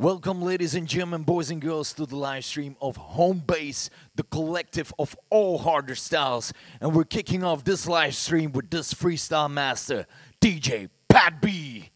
Welcome, ladies and gentlemen, boys and girls, to the live stream of Home Base, the collective of all harder styles. And we're kicking off this live stream with this freestyle master, DJ Pat B.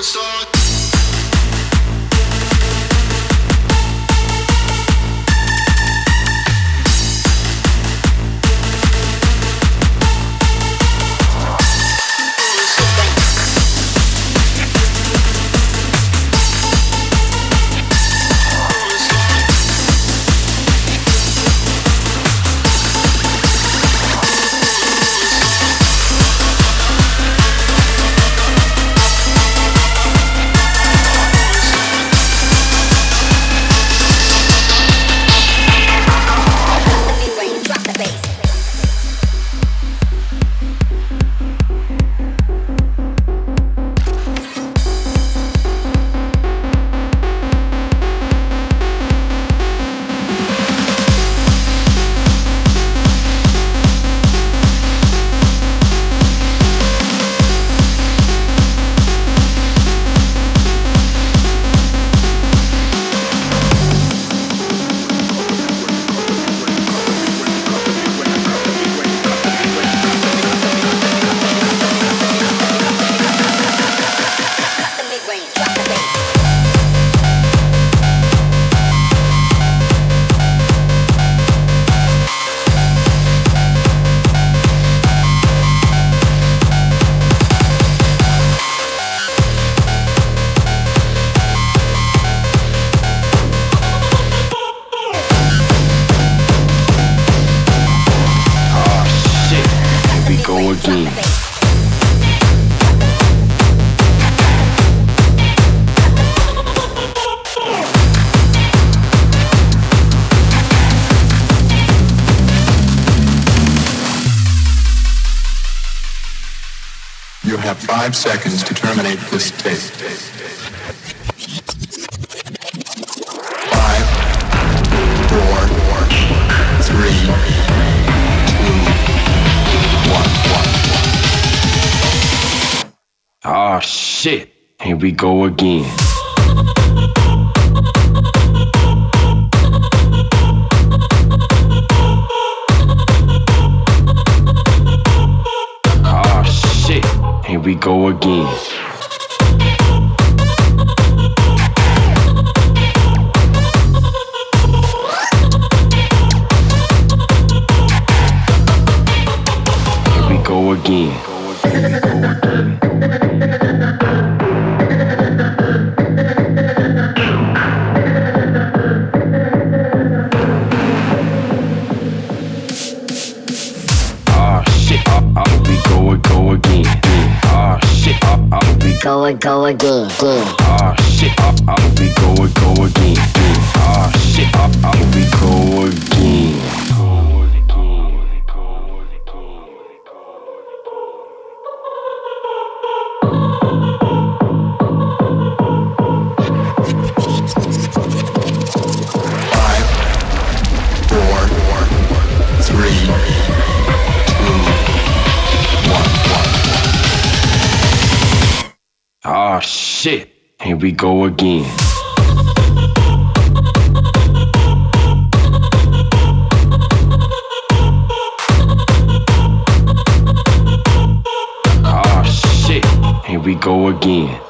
the start. Five seconds to terminate this tape. Five, four, three, two, one, one. Ah, shit. Here we go again. We go again. Here we go again. Go and go again, again. Ah shit, I'll be go, go again. Ah shit, I'll be go again. Shit, here we go again. Ah shit, here we go again.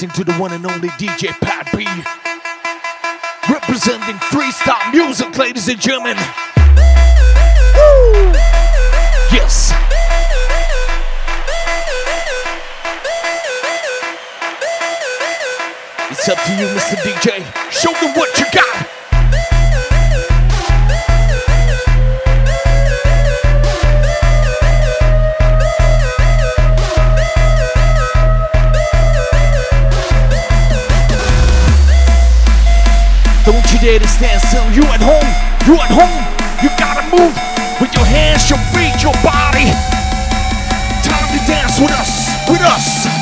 Listening to the one and only DJ Pat B. Representing freestyle music, ladies and gentlemen. Don't you dare to stand still. You at home. You at home. You gotta move with your hands, your feet, your body. Time to dance with us. With us.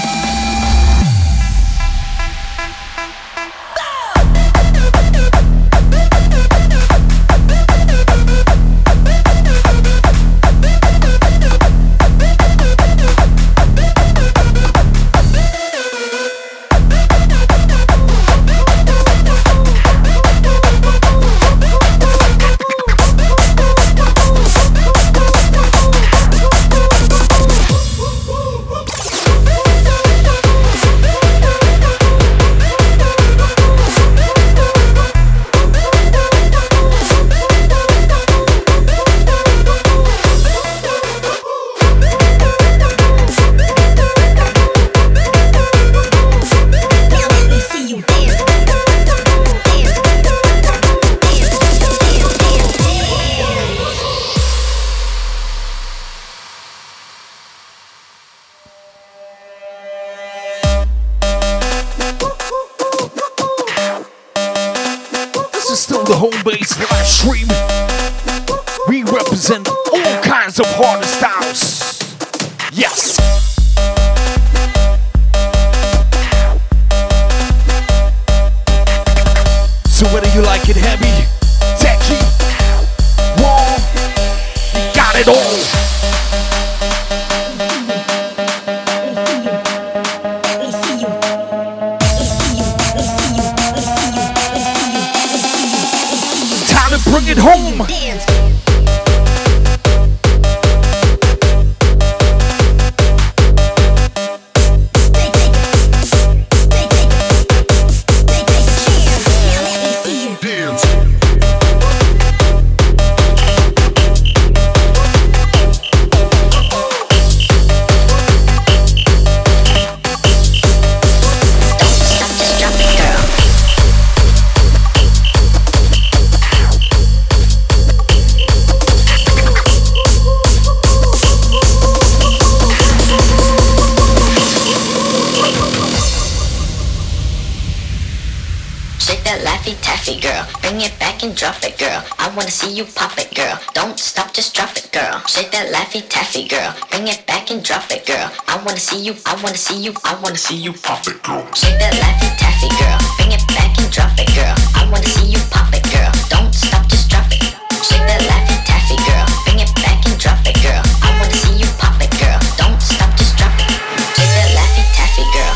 See you pop it, girl. Don't stop, just drop it, girl. Shake that laffy taffy, girl. Bring it back and drop it, girl. I wanna see you, I wanna see you, I wanna see you pop it, girl. Shake that laffy taffy, girl. Bring it back and drop it, girl. I wanna see you pop it, girl. Don't stop, just drop it. Shake that laffy taffy, girl. Bring it back and drop it, girl. I wanna see you pop it, girl. Don't stop, just drop it. Shake that laffy taffy, girl.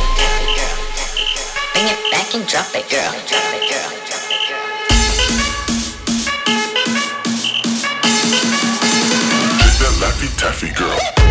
Bring it back and drop it, girl. Taffy girl.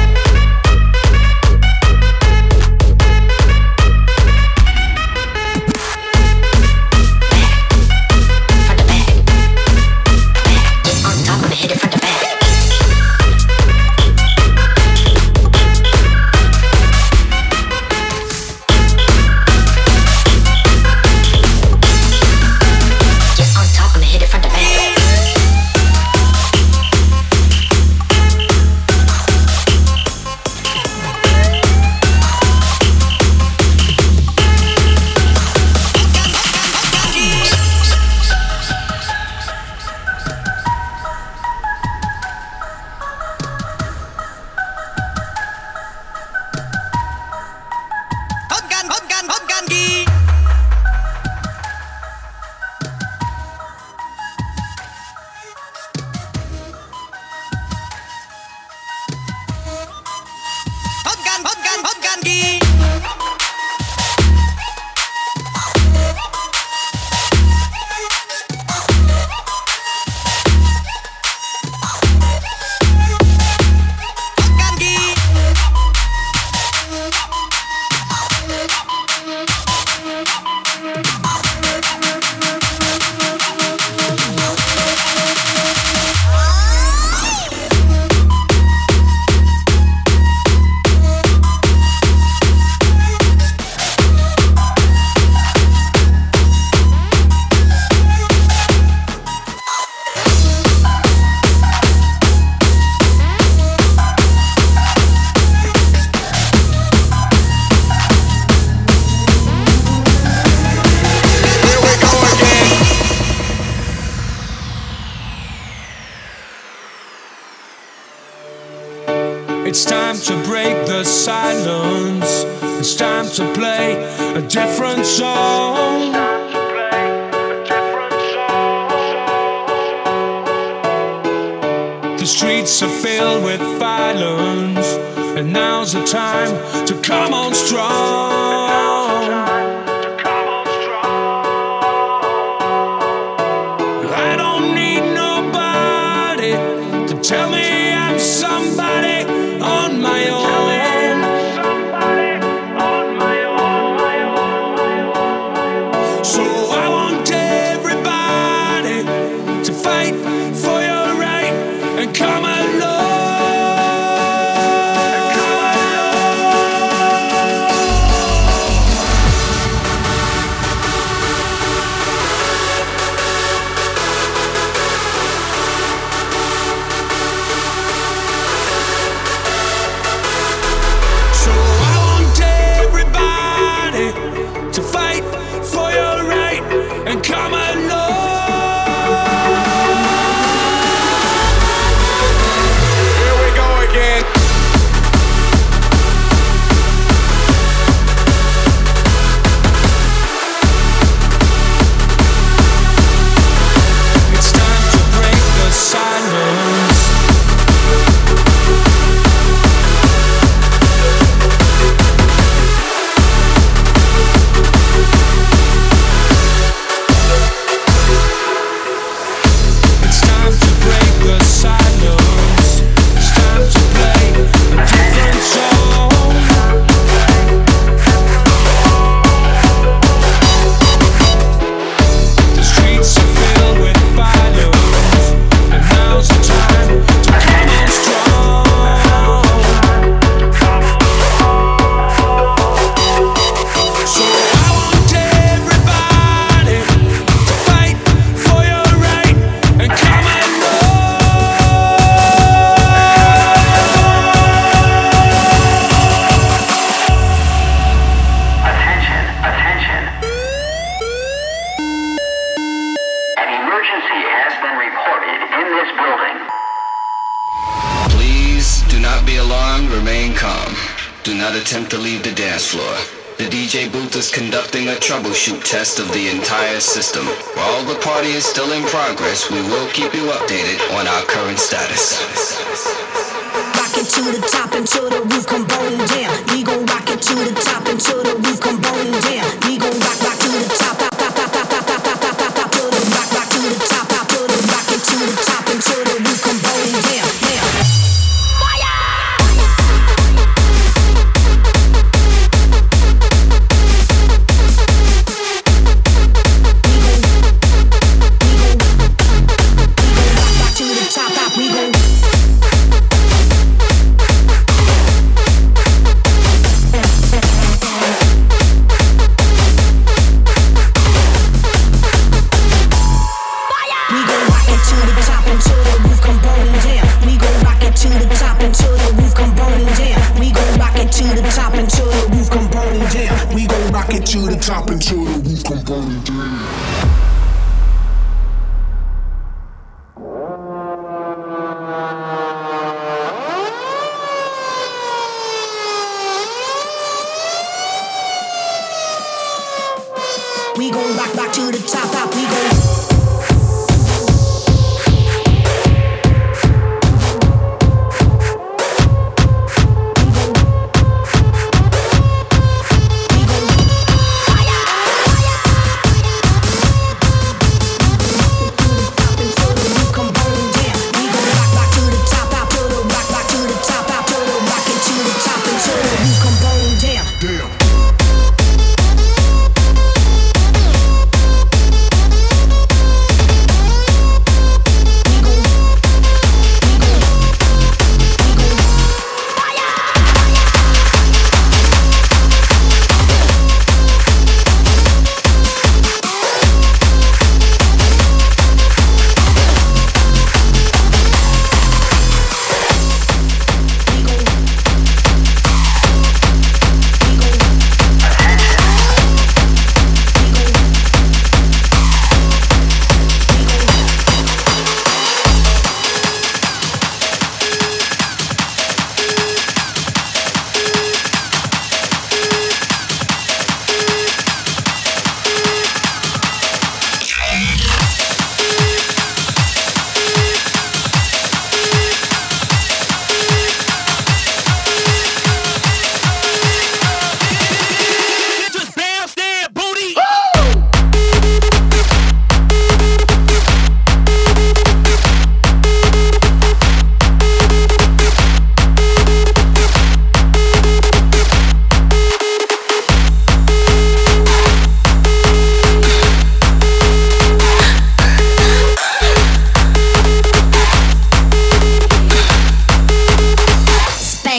ultimate troubleshoot test of the entire system. While the party is still in progress, we will keep you updated on our current status. Rocket to the top and to the roof, come rolling down. We gon' rocket to the top and to the roof.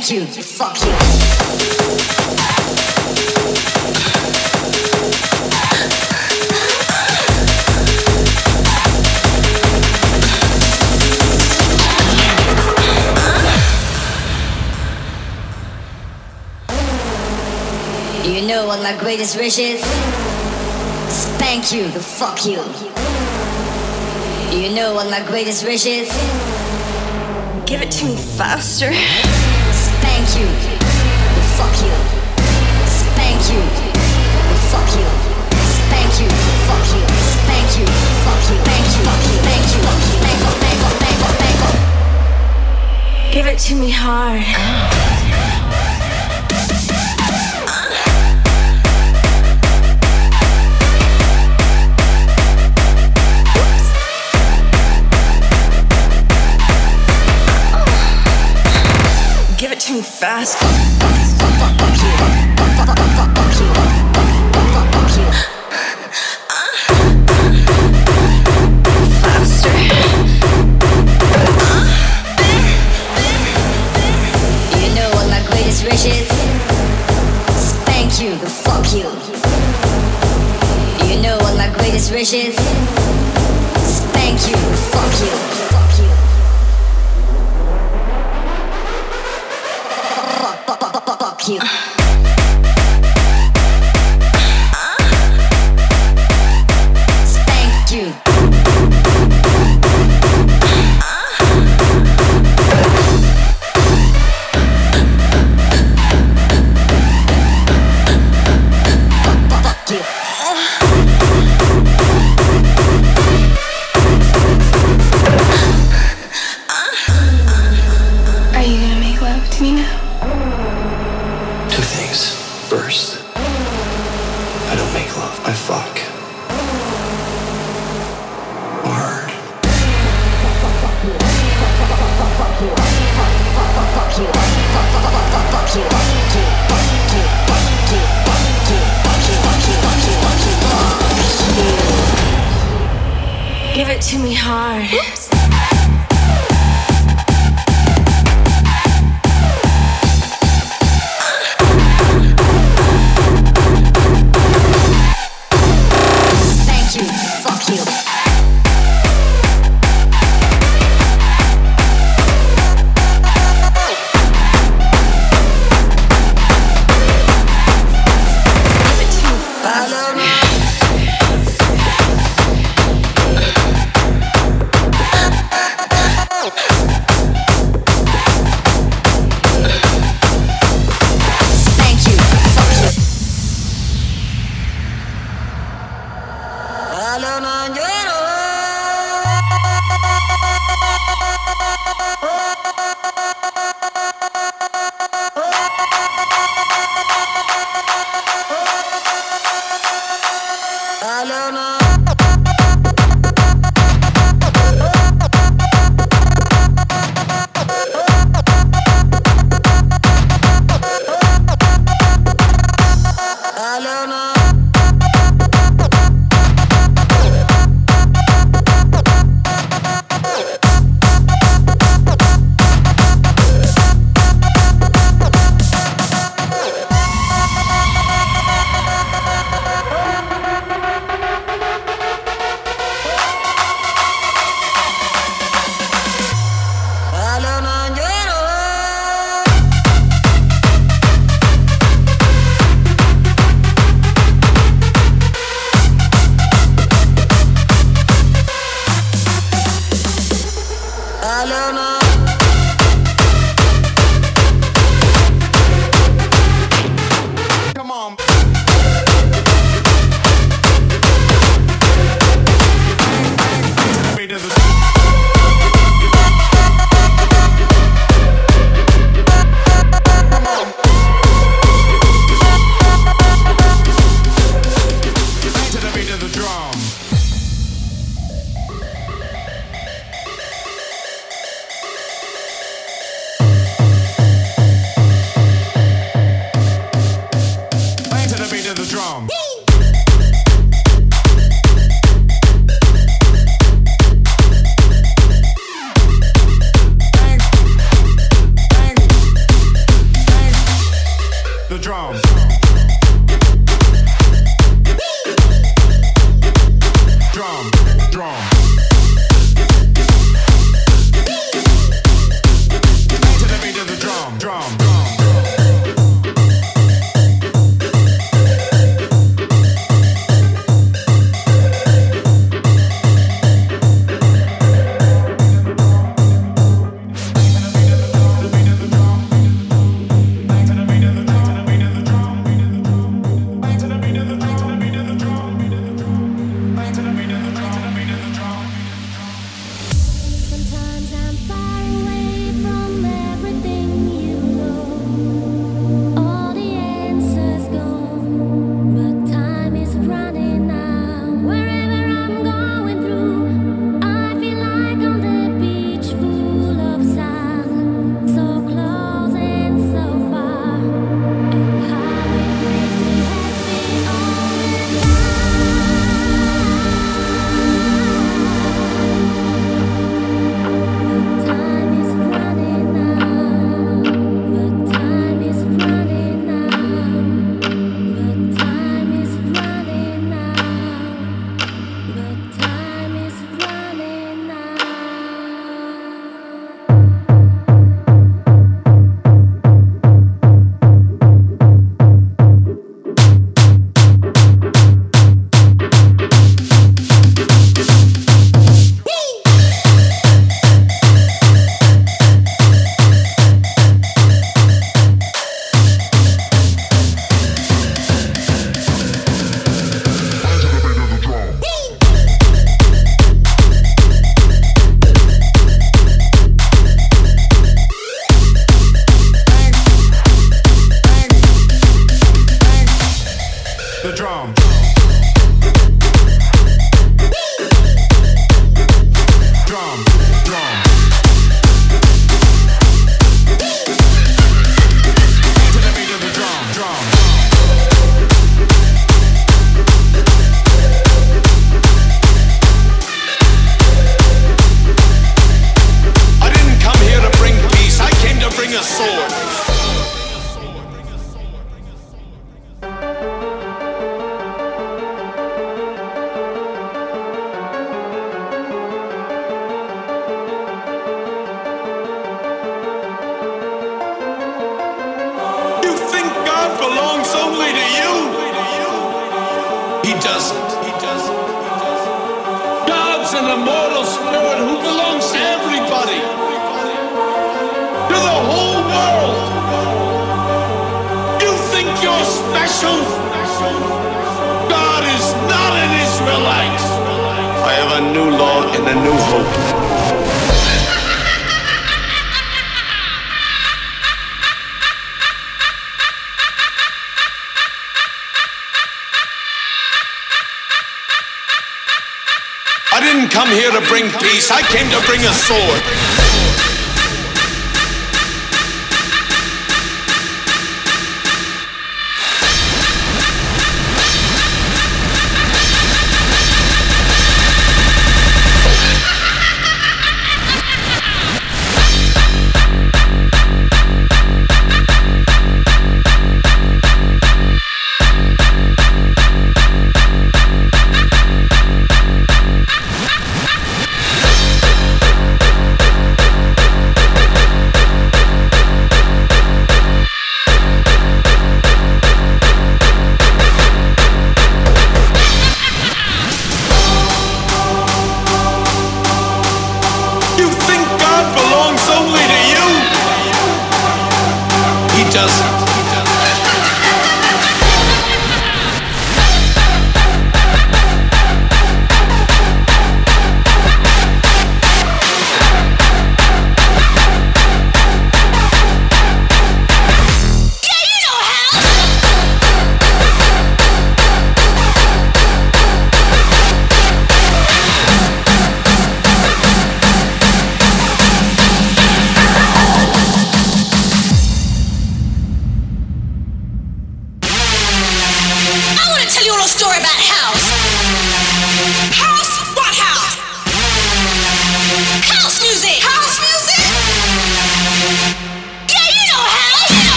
Spank you. Fuck you. You know what my greatest wish is? Spank you, the fuck you. You know what my greatest wish is? Give it to me faster. Spank you, the fuck you. Spank you, the fuck you. Spank you, fuck you. Spank you, fuck you. Spank you, fuck you. Spank you, fuck you. Spank you, spank you, spank you, spank you. Give it to me hard. Ah. Fast.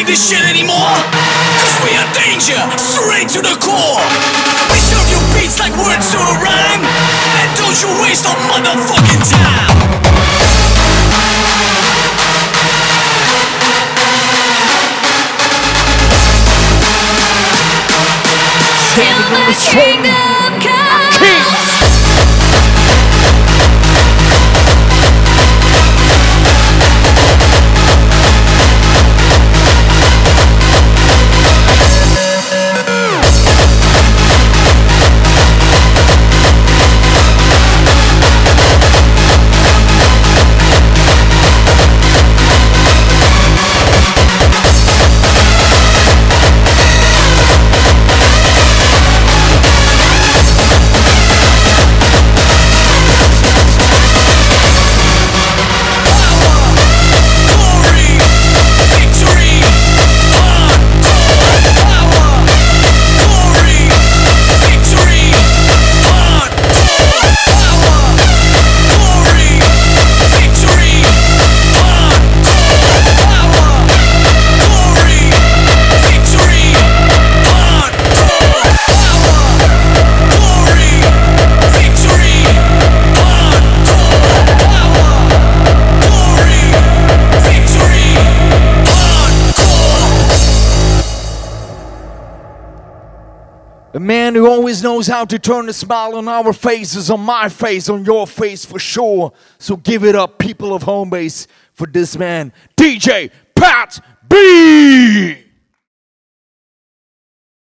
Take this shit anymore. Cause we are danger, straight to the core. We serve you beats like words to a rhyme. And don't you waste our motherfucking time. On the throne. Kings. Knows how to turn a smile on our faces, on my face, on your face for sure. So give it up, people of home base, for this man, DJ Pat B.